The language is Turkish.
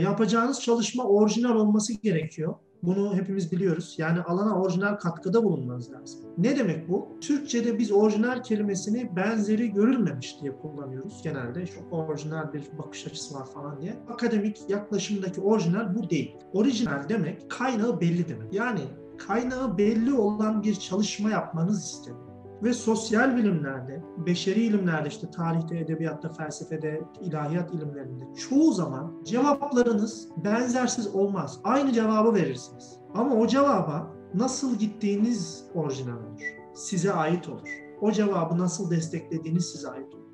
Yapacağınız çalışma orijinal olması gerekiyor. Bunu hepimiz biliyoruz. Yani alana orijinal katkıda bulunmanız lazım. Ne demek bu? Türkçe'de biz orijinal kelimesini benzeri görülmemiş diye kullanıyoruz genelde. Çok orijinal bir bakış açısı var falan diye. Akademik yaklaşımdaki orijinal bu değil. Orijinal demek kaynağı belli demek. Yani kaynağı belli olan bir çalışma yapmanız isteniyor ve sosyal bilimlerde, beşeri ilimlerde işte tarihte, edebiyatta, felsefede, ilahiyat ilimlerinde çoğu zaman cevaplarınız benzersiz olmaz. Aynı cevabı verirsiniz. Ama o cevaba nasıl gittiğiniz orijinal olur. Size ait olur. O cevabı nasıl desteklediğiniz size ait olur.